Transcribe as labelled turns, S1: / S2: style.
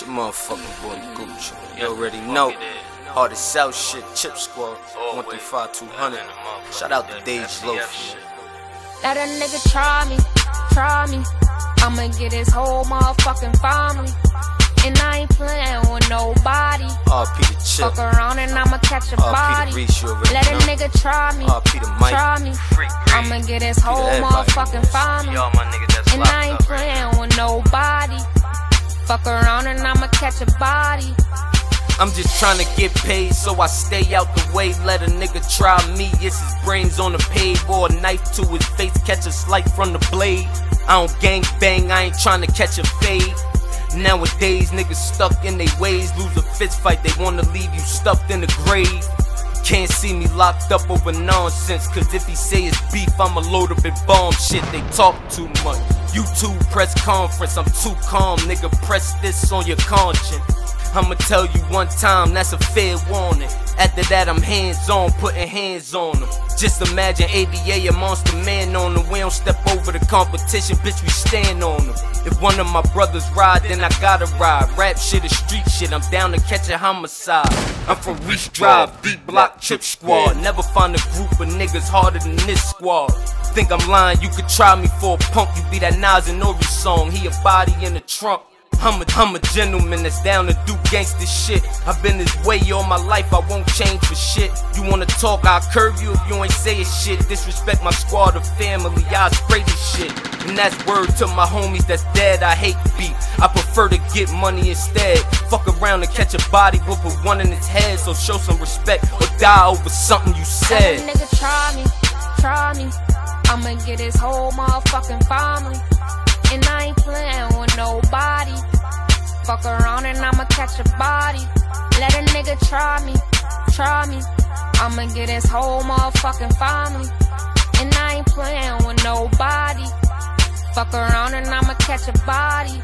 S1: It's your motherfucking boy Gucci. You already know. All the South shit, Chip Squad, 135200. Shout out to Dage Loaf.
S2: Let a nigga try me, try me. I'ma get his whole motherfucking family. And I ain't playing with nobody.
S1: RP the Chip.
S2: Fuck around and I'ma catch a
S1: RP
S2: body.
S1: the Reese, you already
S2: Let a nigga try me,
S1: RP the Mike.
S2: try me. I'ma get his whole
S1: everybody.
S2: motherfucking family.
S3: Y'all my niggas that's
S2: And I ain't
S3: up.
S2: playing with nobody. Fuck around and I'ma catch a body.
S1: I'm just trying to get paid, so I stay out the way. Let a nigga try me. It's his brains on the pave or a knife to his face, catch a slice from the blade. I don't gang bang, I ain't trying to catch a fade. Nowadays, niggas stuck in their ways, lose a fist fight, they wanna leave you stuffed in the grave. Can't see me locked up over nonsense, cause if he say it's beef, I'ma load up and bomb shit. They talk too much. YouTube press conference, I'm too calm, nigga. Press this on your conscience. I'ma tell you one time, that's a fair warning. After that, I'm hands on, putting hands on them. Just imagine ABA, a monster man on them. We don't step over the competition, bitch, we stand on them. If one of my brothers ride, then I gotta ride. Rap shit is street shit, I'm down to catch a homicide. I'm from Reach Drive, deep block, chip squad. Never find a group of niggas harder than this squad. Think I'm lying, you could try me for a punk. You be that Nas and Nori song, he a body in the trunk. I'm a, I'm a gentleman that's down to do gangster shit. I've been this way all my life, I won't change for shit. You wanna talk, I'll curve you if you ain't saying shit. Disrespect my squad or family, I'll spray this shit. And that's word to my homies that's dead, I hate beef. I prefer to get money instead. Fuck around and catch a body, we'll put one in its head. So show some respect or die over something you said.
S2: nigga try me, try me. I'ma get his whole motherfucking family. And I ain't playing. Fuck around and I'ma catch a body. Let a nigga try me, try me. I'ma get his whole motherfucking family. And I ain't playing with nobody. Fuck around and I'ma catch a body.